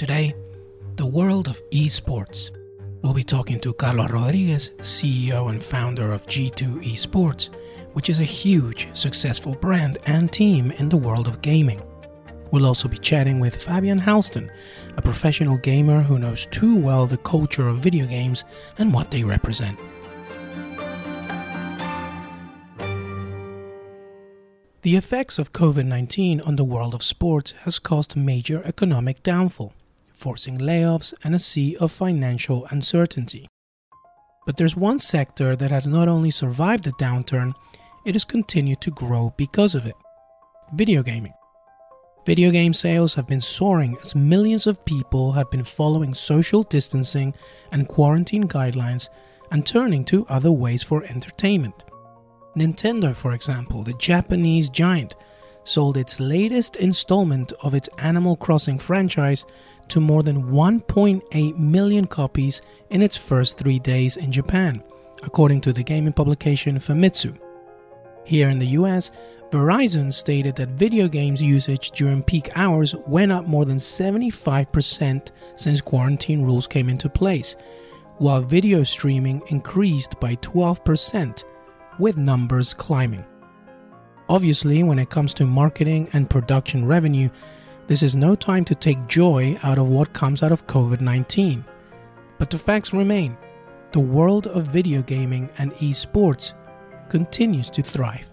Today, the world of esports. We'll be talking to Carlos Rodriguez, CEO and founder of G2 Esports, which is a huge, successful brand and team in the world of gaming. We'll also be chatting with Fabian Hällsten, a professional gamer who knows too well the culture of video games and what they represent. The effects of COVID 19 on the world of sports has caused major economic downfall, forcing layoffs and a sea of financial uncertainty. But there's one sector that has not only survived the downturn, it has continued to grow because of it video gaming. Video game sales have been soaring as millions of people have been following social distancing and quarantine guidelines and turning to other ways for entertainment. Nintendo, for example, the Japanese giant, sold its latest installment of its Animal Crossing franchise to more than 1.8 million copies in its first three days in Japan, according to the gaming publication Famitsu. Here in the US, Verizon stated that video games usage during peak hours went up more than 75% since quarantine rules came into place, while video streaming increased by 12%, with numbers climbing. Obviously, when it comes to marketing and production revenue, this is no time to take joy out of what comes out of COVID 19. But the facts remain the world of video gaming and esports continues to thrive.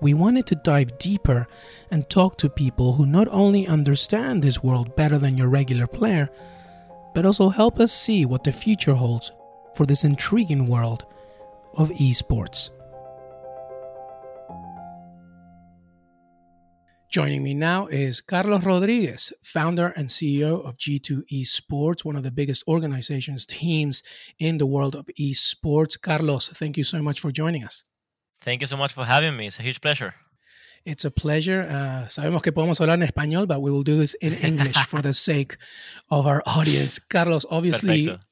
We wanted to dive deeper and talk to people who not only understand this world better than your regular player, but also help us see what the future holds for this intriguing world of esports. Joining me now is Carlos Rodriguez, founder and CEO of G2 Esports, one of the biggest organizations, teams in the world of esports. Carlos, thank you so much for joining us. Thank you so much for having me. It's a huge pleasure. It's a pleasure. Uh, sabemos que podemos hablar en español, but we will do this in English for the sake of our audience. Carlos, obviously, Perfecto.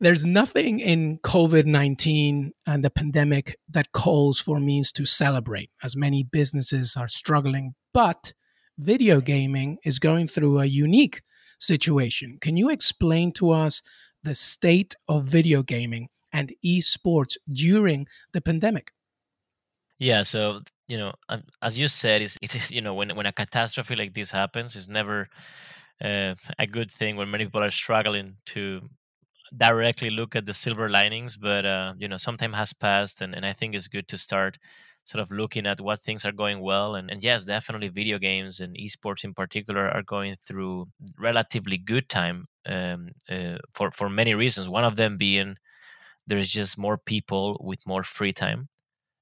There's nothing in COVID 19 and the pandemic that calls for means to celebrate, as many businesses are struggling. But video gaming is going through a unique situation. Can you explain to us the state of video gaming and esports during the pandemic? Yeah, so you know, as you said, it's, it's you know when when a catastrophe like this happens, it's never uh, a good thing when many people are struggling to directly look at the silver linings. But uh, you know, some time has passed, and, and I think it's good to start sort of looking at what things are going well. And, and yes, definitely, video games and esports in particular are going through relatively good time um, uh, for for many reasons. One of them being there's just more people with more free time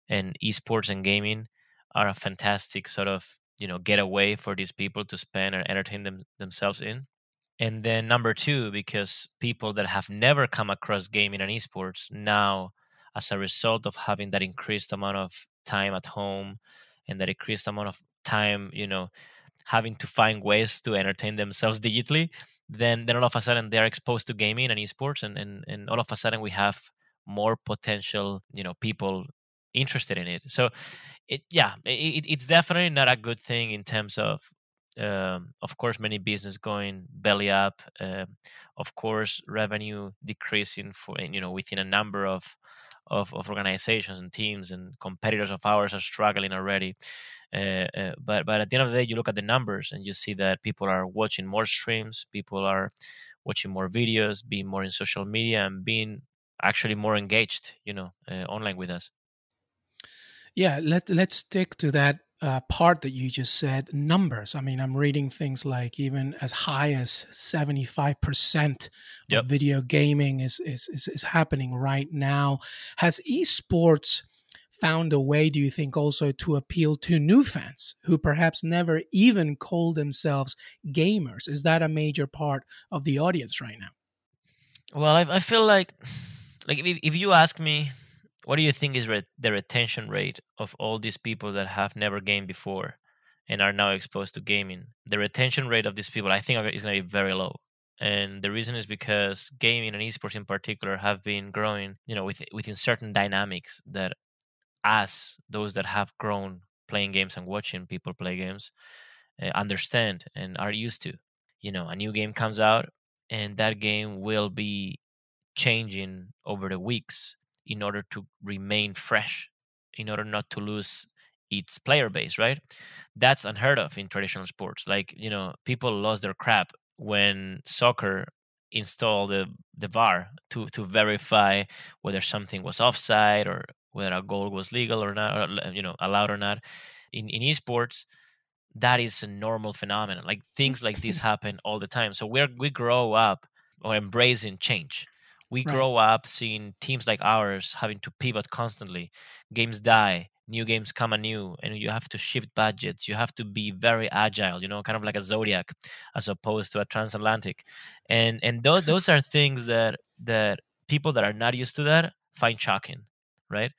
and esports and gaming are a fantastic sort of you know getaway for these people to spend and entertain them, themselves in and then number two because people that have never come across gaming and esports now as a result of having that increased amount of time at home and that increased amount of time, you know, having to find ways to entertain themselves digitally, then then all of a sudden they're exposed to gaming and esports, and and, and all of a sudden we have more potential, you know, people interested in it. So, it yeah, it, it's definitely not a good thing in terms of um, of course, many business going belly up. Uh, of course, revenue decreasing for you know within a number of, of, of organizations and teams and competitors of ours are struggling already. Uh, uh, but but at the end of the day, you look at the numbers and you see that people are watching more streams, people are watching more videos, being more in social media, and being actually more engaged, you know, uh, online with us. Yeah, let let's stick to that uh, part that you just said numbers. I mean, I'm reading things like even as high as 75% yep. of video gaming is, is, is, is happening right now. Has esports found a way, do you think, also to appeal to new fans who perhaps never even call themselves gamers? Is that a major part of the audience right now? Well, I, I feel like, like if, if you ask me what do you think is re- the retention rate of all these people that have never gamed before and are now exposed to gaming? The retention rate of these people, I think, is going to be very low. And the reason is because gaming and esports in particular have been growing, you know, with, within certain dynamics that us, those that have grown playing games and watching people play games, uh, understand and are used to. You know, a new game comes out, and that game will be changing over the weeks in order to remain fresh, in order not to lose its player base, right? That's unheard of in traditional sports. Like, you know, people lost their crap when soccer installed the, the VAR to, to verify whether something was offside or whether a goal was legal or not, or, you know, allowed or not. In, in esports, that is a normal phenomenon. Like things like this happen all the time. So we're, we grow up or embracing change we right. grow up seeing teams like ours having to pivot constantly. Games die new games come anew and you have to shift budgets. You have to be very agile you know kind of like a zodiac as opposed to a transatlantic. And and those those are things that that people that are not used to that find shocking right?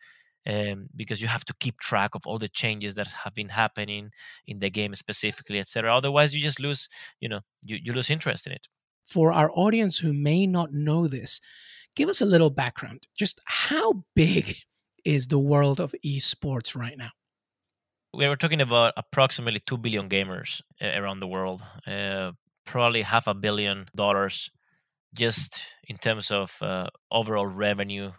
Um, because you have to keep track of all the changes that have been happening in the game specifically etc otherwise you just lose you know you, you lose interest in it for our audience who may not know this, give us a little background. Just how big is the world of esports right now? We were talking about approximately 2 billion gamers around the world, uh, probably half a billion dollars just in terms of uh, overall revenue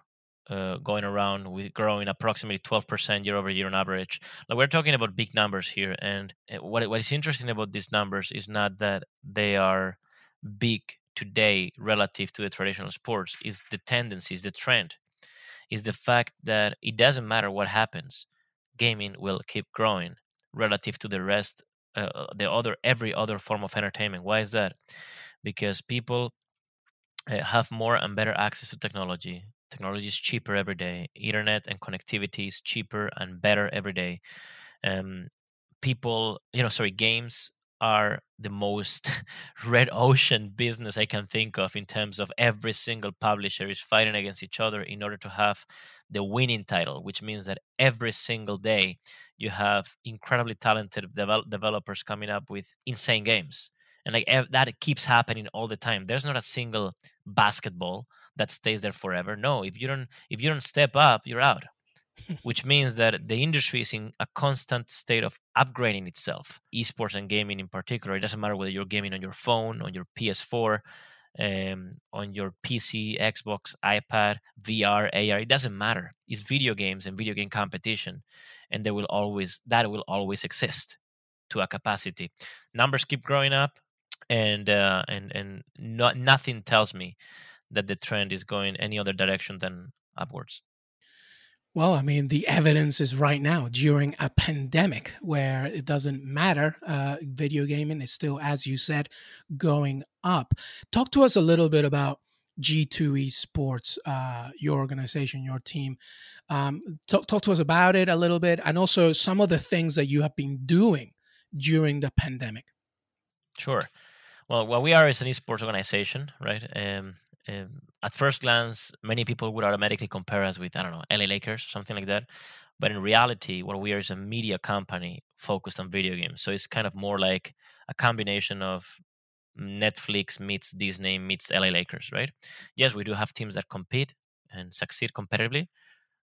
uh, going around with growing approximately 12% year over year on average. Like we're talking about big numbers here. And uh, what, what is interesting about these numbers is not that they are big today relative to the traditional sports is the tendency, is the trend, is the fact that it doesn't matter what happens, gaming will keep growing relative to the rest, uh, the other every other form of entertainment. Why is that? Because people uh, have more and better access to technology. Technology is cheaper every day. Internet and connectivity is cheaper and better every day. Um, people, you know, sorry, games are the most red ocean business I can think of in terms of every single publisher is fighting against each other in order to have the winning title, which means that every single day you have incredibly talented devel- developers coming up with insane games. And like ev- that keeps happening all the time. There's not a single basketball that stays there forever. No, if you don't if you don't step up, you're out which means that the industry is in a constant state of upgrading itself. Esports and gaming in particular, it doesn't matter whether you're gaming on your phone, on your PS4, um, on your PC, Xbox, iPad, VR, AR, it doesn't matter. It's video games and video game competition, and there will always that will always exist to a capacity. Numbers keep growing up, and uh, and and no, nothing tells me that the trend is going any other direction than upwards. Well, I mean, the evidence is right now during a pandemic where it doesn't matter. Uh, video gaming is still, as you said, going up. Talk to us a little bit about G2 Esports, uh, your organization, your team. Um, talk, talk to us about it a little bit and also some of the things that you have been doing during the pandemic. Sure. Well, what we are is an esports organization, right? Um, um, at first glance, many people would automatically compare us with I don't know LA Lakers or something like that. But in reality, what we are is a media company focused on video games. So it's kind of more like a combination of Netflix meets Disney meets LA Lakers, right? Yes, we do have teams that compete and succeed competitively,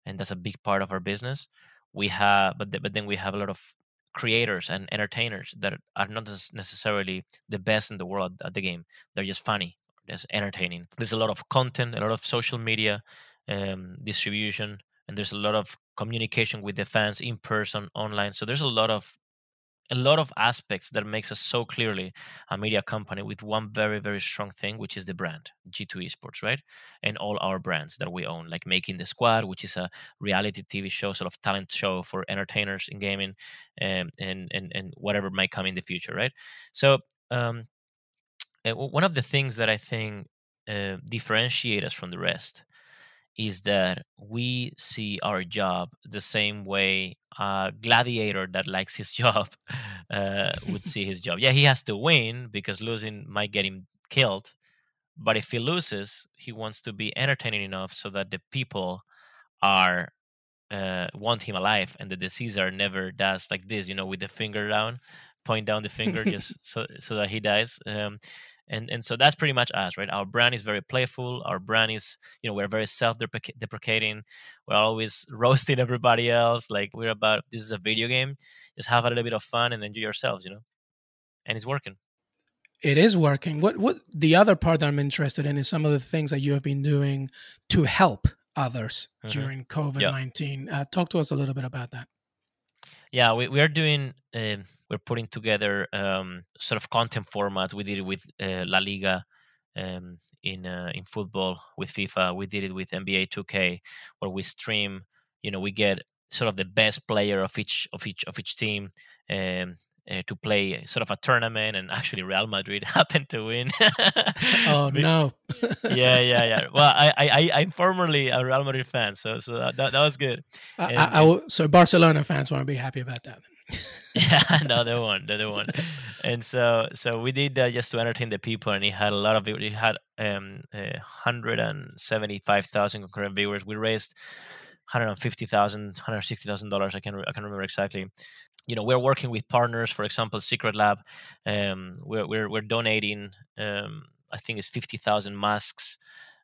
and that's a big part of our business. We have, but but then we have a lot of creators and entertainers that are not necessarily the best in the world at the game. They're just funny, just entertaining. There's a lot of content, a lot of social media um, distribution, and there's a lot of communication with the fans in person, online. So there's a lot of a lot of aspects that makes us so clearly a media company with one very very strong thing which is the brand g2 esports right and all our brands that we own like making the squad which is a reality tv show sort of talent show for entertainers in gaming and and and, and whatever might come in the future right so um, one of the things that i think uh, differentiate us from the rest is that we see our job the same way a gladiator that likes his job uh, would see his job. Yeah, he has to win because losing might get him killed. But if he loses, he wants to be entertaining enough so that the people are uh, want him alive, and the Caesar never does like this, you know, with the finger down, point down the finger just so so that he dies. Um, and and so that's pretty much us right? Our brand is very playful. Our brand is you know we're very self-deprecating we're always roasting everybody else like we're about this is a video game. Just have a little bit of fun and enjoy yourselves you know? And it's working. It is working. What what the other part that i'm interested in is some of the things that you have been doing to help others mm-hmm. during covid-19 uh, talk to us a little bit about that. Yeah we, we are doing uh, we're putting together um, sort of content formats we did it with uh, la liga um, in uh, in football with fifa we did it with nba 2k where we stream you know we get sort of the best player of each of each of each team um, uh, to play sort of a tournament, and actually Real Madrid happened to win. oh no! yeah, yeah, yeah. Well, I, I, I'm formerly a Real Madrid fan, so so that, that, was good. And, I, I, so Barcelona fans want to be happy about that. yeah, no, they won, they won, and so so we did that just to entertain the people, and it had a lot of it had um, uh, hundred and seventy five thousand concurrent viewers. We raised. $150,000, $160,000. I can I can remember exactly you know we're working with partners for example Secretlab um, we're, we're, we're donating um, i think it's 50000 masks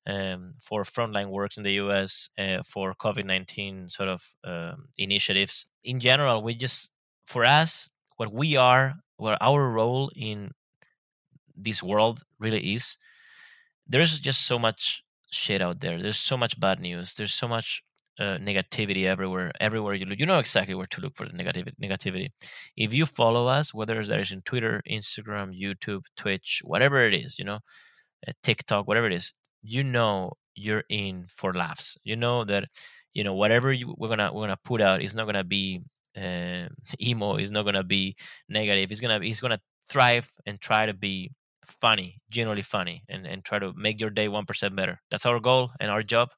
um, for frontline works in the us uh, for covid-19 sort of um, initiatives in general we just for us what we are what our role in this world really is there's just so much shit out there there's so much bad news there's so much uh, negativity everywhere. Everywhere you look, you know exactly where to look for the negativity. Negativity. If you follow us, whether that is in Twitter, Instagram, YouTube, Twitch, whatever it is, you know, uh, TikTok, whatever it is, you know you're in for laughs. You know that you know whatever you, we're gonna we're gonna put out is not gonna be uh, emo. Is not gonna be negative. It's gonna it's gonna thrive and try to be funny, generally funny, and and try to make your day one percent better. That's our goal and our job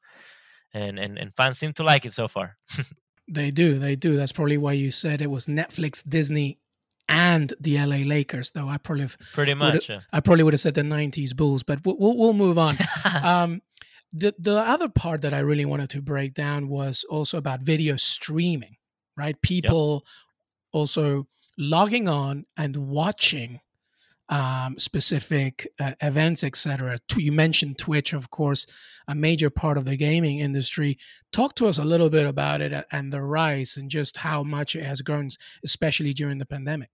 and and, and fans seem to like it so far. they do, they do. That's probably why you said it was Netflix, Disney, and the LA Lakers. Though I probably have, pretty much yeah. I probably would have said the '90s Bulls, but we'll we'll move on. um, the the other part that I really wanted to break down was also about video streaming, right? People yep. also logging on and watching um, specific uh, events, etc. You mentioned Twitch, of course, a major part of the gaming industry. Talk to us a little bit about it and the rise and just how much it has grown, especially during the pandemic.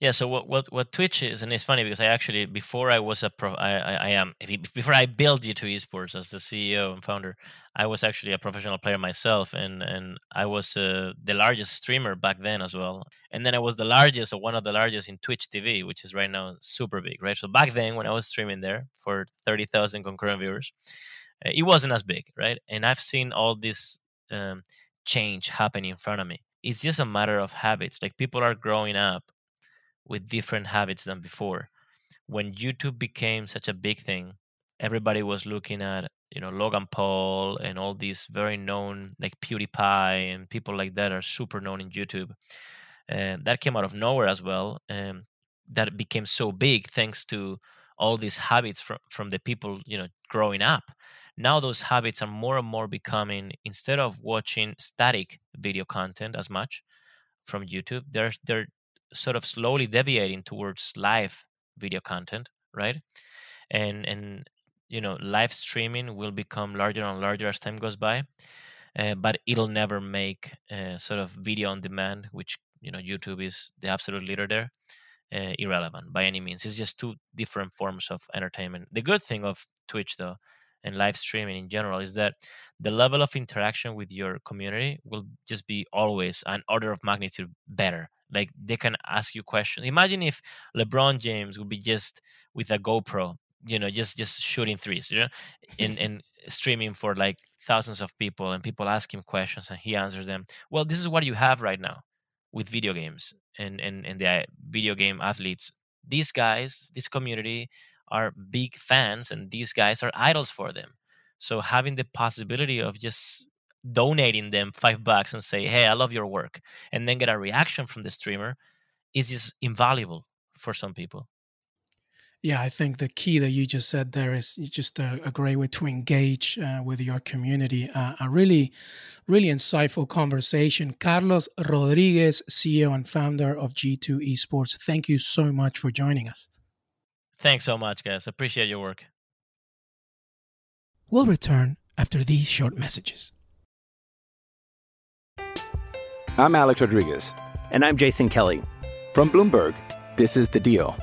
Yeah. So what what what Twitch is, and it's funny because I actually before I was a pro, I I, I am before I built G2 Esports as the CEO and founder, I was actually a professional player myself, and and I was uh, the largest streamer back then as well. And then I was the largest or one of the largest in Twitch TV, which is right now super big, right? So back then when I was streaming there for thirty thousand concurrent viewers, uh, it wasn't as big, right? And I've seen all this um, change happening in front of me. It's just a matter of habits. Like people are growing up with different habits than before. When YouTube became such a big thing, everybody was looking at you know Logan Paul and all these very known like PewDiePie and people like that are super known in YouTube. And that came out of nowhere as well. And that became so big thanks to all these habits from from the people you know growing up now those habits are more and more becoming instead of watching static video content as much from youtube they're they're sort of slowly deviating towards live video content right? And and you know live streaming will become larger and larger as time goes by uh, but it'll never make uh, sort of video on demand which you know youtube is the absolute leader there uh, irrelevant by any means. It's just two different forms of entertainment. The good thing of twitch though and live streaming in general is that the level of interaction with your community will just be always an order of magnitude better. Like they can ask you questions. Imagine if lebron james would be just with a gopro you know just just shooting threes you know and and streaming for like thousands of people and people ask him questions and he answers them. Well this is what you have right now with video games and and and the uh, video game athletes. These guys this community are big fans and these guys are idols for them so having the possibility of just donating them five bucks and say hey i love your work and then get a reaction from the streamer is just invaluable for some people yeah, I think the key that you just said there is just a, a great way to engage uh, with your community. Uh, a really, really insightful conversation. Carlos Rodriguez, CEO and founder of G2 Esports, thank you so much for joining us. Thanks so much, guys. Appreciate your work. We'll return after these short messages. I'm Alex Rodriguez. And I'm Jason Kelly. From Bloomberg, this is The Deal.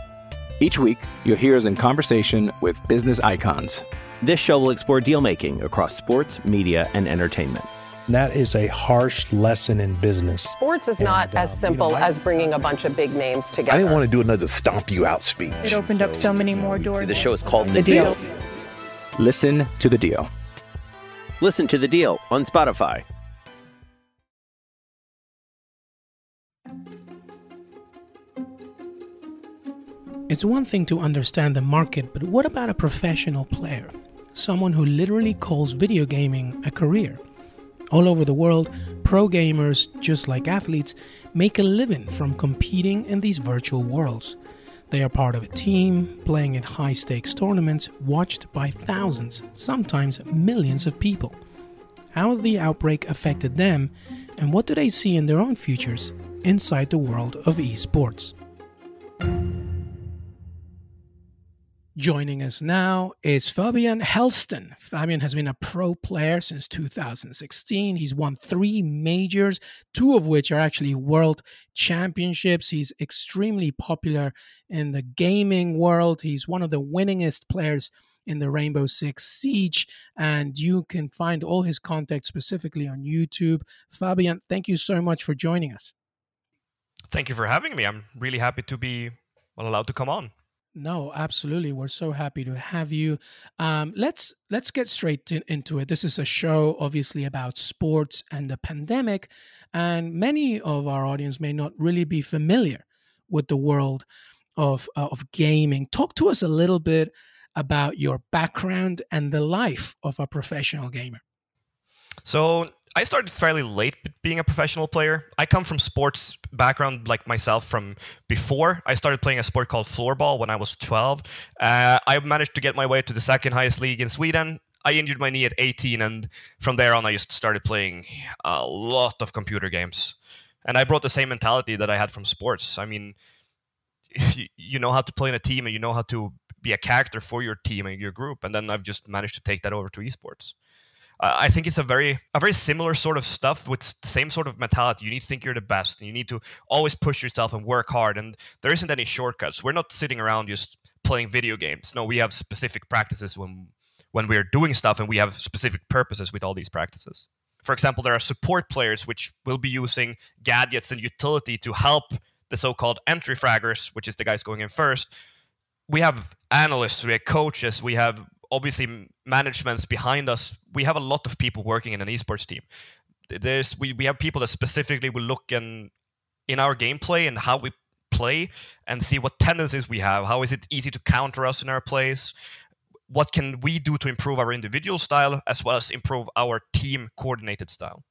Each week, you'll hear us in conversation with business icons. This show will explore deal making across sports, media, and entertainment. That is a harsh lesson in business. Sports is not And, as simple you know, I- as bringing a bunch of big names together. I didn't want to do another stomp you out speech. It opened up so many more doors. The show is called The The Deal. Deal. Listen to The Deal. Listen to The Deal on Spotify. It's one thing to understand the market, but what about a professional player? Someone who literally calls video gaming a career. All over the world, pro gamers, just like athletes, make a living from competing in these virtual worlds. They are part of a team, playing in high stakes tournaments watched by thousands, sometimes millions of people. How has the outbreak affected them, and what do they see in their own futures inside the world of esports? Joining us now is Fabian Hällsten. Fabian has been a pro player since 2016. He's won three majors, two of which are actually world championships. He's extremely popular in the gaming world. He's one of the winningest players in the Rainbow Six Siege, and you can find all his content specifically on YouTube. Fabian, thank you so much for joining us. Thank you for having me. I'm really happy to be allowed to come on. No, absolutely. We're so happy to have you. Um, let's let's get straight to, into it. This is a show, obviously, about sports and the pandemic, and many of our audience may not really be familiar with the world of uh, of gaming. Talk to us a little bit about your background and the life of a professional gamer. So I started fairly late being a professional player. I come from sports background like myself from before. I started playing a sport called floorball when I was 12. Uh, I managed to get my way to the second highest league in Sweden. I injured my knee at 18, and from there on, I just started playing a lot of computer games. And I brought the same mentality that I had from sports. I mean, you know how to play in a team, and you know how to be a character for your team and your group. And then I've just managed to take that over to esports. I think it's a very a very similar sort of stuff with the same sort of mentality. You need to think you're the best, you need to always push yourself and work hard. And there isn't any shortcuts. We're not sitting around just playing video games. No, we have specific practices when when we're doing stuff, and we have specific purposes with all these practices. For example, there are support players which will be using gadgets and utility to help the so-called entry fraggers, which is the guys going in first. We have analysts, we have coaches, we have obviously managements behind us. We have a lot of people working in an esports team. There's we, we have people that specifically will look in in our gameplay and how we play and see what tendencies we have. How is it easy to counter us in our plays? What can we do to improve our individual style as well as improve our team coordinated style?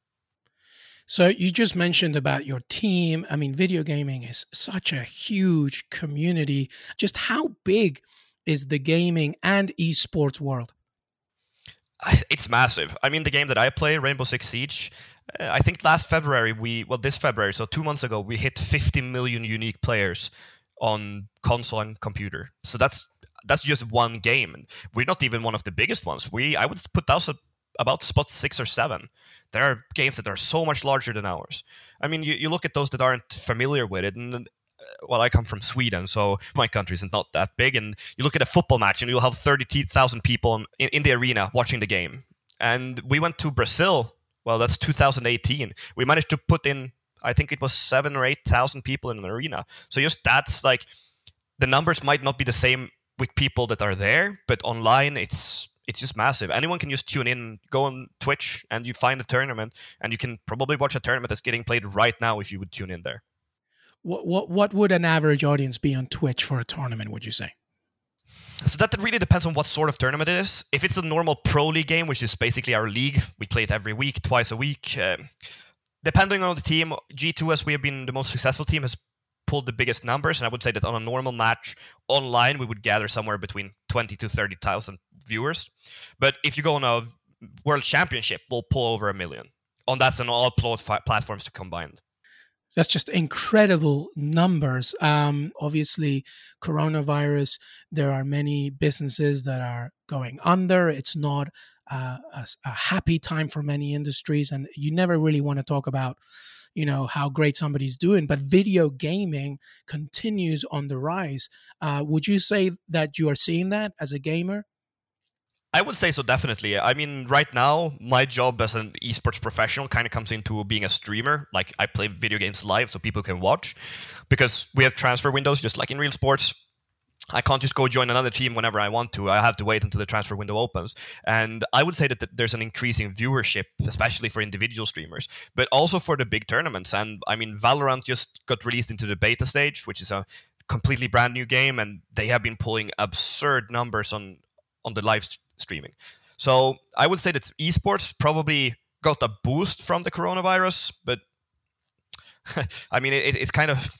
So you just mentioned about your team. I mean, video gaming is such a huge community. Just how big is the gaming and esports world? It's massive. I mean, the game that I play, Rainbow Six Siege, uh, I think last February we well this February, so two months ago, we hit 50 million unique players on console and computer. So that's that's just one game. We're not even one of the biggest ones. We I would put us about spot six or seven. There are games that are so much larger than ours. I mean, you, you look at those that aren't familiar with it, and well, I come from Sweden, so my country is not that big. And you look at a football match, and you'll have 30,000 people in, in the arena watching the game. And we went to Brazil. Well, that's 2018. We managed to put in, I think it was seven or 8,000 people in an arena. So just that's like, the numbers might not be the same with people that are there, but online it's it's just massive. Anyone can just tune in, go on Twitch, and you find a tournament, and you can probably watch a tournament that's getting played right now if you would tune in there. What what what would an average audience be on Twitch for a tournament? Would you say? So that really depends on what sort of tournament it is. If it's a normal pro league game, which is basically our league, we play it every week, twice a week. Um, depending on the team, G2 as we have been the most successful team has pulled the biggest numbers, and I would say that on a normal match online, we would gather somewhere between twenty to thirty thousand viewers. But if you go on a world championship, we'll pull over a million. On that's on all platforms combined. That's just incredible numbers. Um, obviously, coronavirus, there are many businesses that are going under. It's not uh, a, a, happy time for many industries, and you never really want to talk about, you know, how great somebody's doing. But video gaming continues on the rise. Uh, would you say that you are seeing that as a gamer? I would say so, definitely. I mean, right now, my job as an esports professional kind of comes into being a streamer. Like, I play video games live so people can watch because we have transfer windows, just like in real sports. I can't just go join another team whenever I want to. I have to wait until the transfer window opens. And I would say that there's an increasing viewership, especially for individual streamers, but also for the big tournaments. And I mean, Valorant just got released into the beta stage, which is a completely brand new game, and they have been pulling absurd numbers on on the live streaming. So I would say that esports probably got a boost from the coronavirus, but I mean, it, it's kind of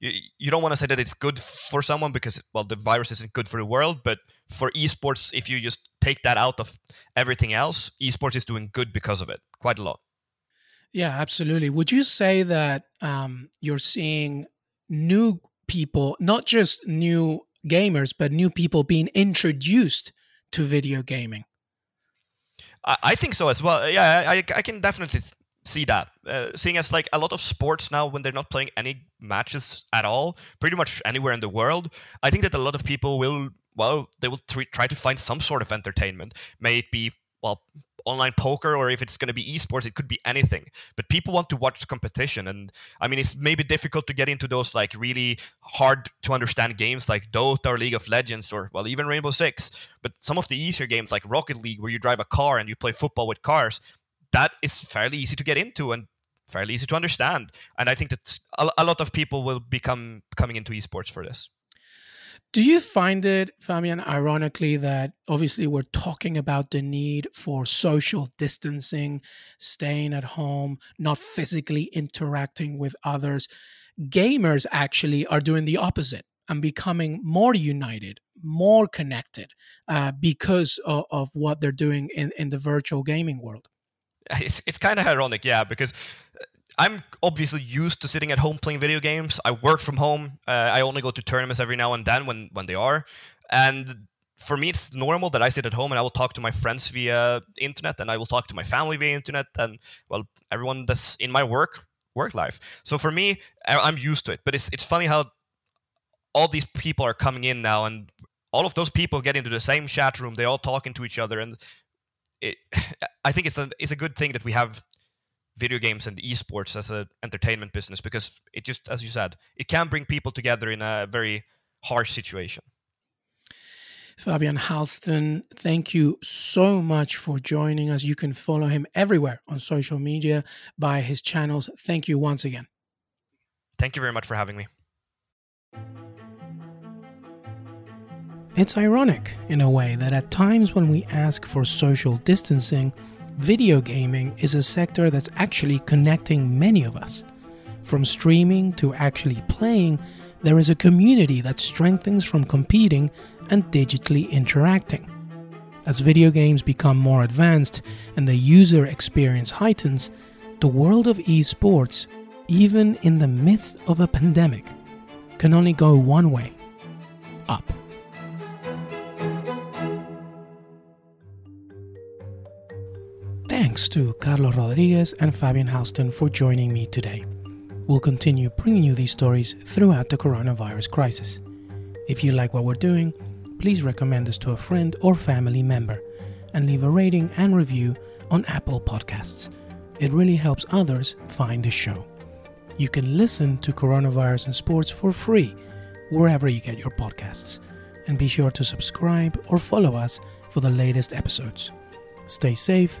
you, you don't want to say that it's good for someone because well, the virus isn't good for the world, but for esports, if you just take that out of everything else, esports is doing good because of it, quite a lot. Yeah, absolutely. Would you say that um, you're seeing new people, not just new gamers, but new people being introduced to video gaming. I, I think so as well. Yeah, I, I can definitely see that. Uh, seeing as like a lot of sports now, when they're not playing any matches at all, pretty much anywhere in the world, I think that a lot of people will, well, they will try to find some sort of entertainment. May it be, well, online poker or if it's going to be esports it could be anything. But people want to watch competition and i mean it's maybe difficult to get into those like really hard to understand games like dota or league of legends or well even rainbow six. But some of the easier games like rocket league where you drive a car and you play football with cars that is fairly easy to get into and fairly easy to understand. And i think that a lot of people will become coming into esports for this do you find it, Fabian, ironically, that obviously we're talking about the need for social distancing, staying at home, not physically interacting with others? Gamers actually are doing the opposite and becoming more united, more connected uh, because of, of, what they're doing in, in the virtual gaming world. It's, it's kind of ironic, yeah, because I'm obviously used to sitting at home playing video games. I work from home. Uh, I only go to tournaments every now and then when when they are, and for me it's normal that I sit at home and I will talk to my friends via internet and I will talk to my family via internet and well everyone that's in my work work life. So for me, I'm used to it. But it's it's funny how all these people are coming in now and all of those people get into the same chat room. They're all talking to each other and it, I think it's a it's a good thing that we have video games and esports as an entertainment business because it just as you said it can bring people together in a very harsh situation Fabian Hällsten, thank you so much for joining us. You can follow him everywhere on social media by his channels. Thank you once again. Thank you very much for having me. It's ironic, in a way, that at times when we ask for social distancing, Video gaming is a sector that's actually connecting many of us. From streaming to actually playing, there is a community that strengthens from competing and digitally interacting. As video games become more advanced and the user experience heightens, the world of esports, even in the midst of a pandemic, can only go one way up. Thanks to Carlos Rodriguez and Fabian Hällsten for joining me today. We'll continue bringing you these stories throughout the coronavirus crisis. If you like what we're doing, please recommend us to a friend or family member and leave a rating and review on Apple Podcasts. It really helps others find the show. You can listen to Coronavirus and Sports for free wherever you get your podcasts. And be sure to subscribe or follow us for the latest episodes. Stay safe,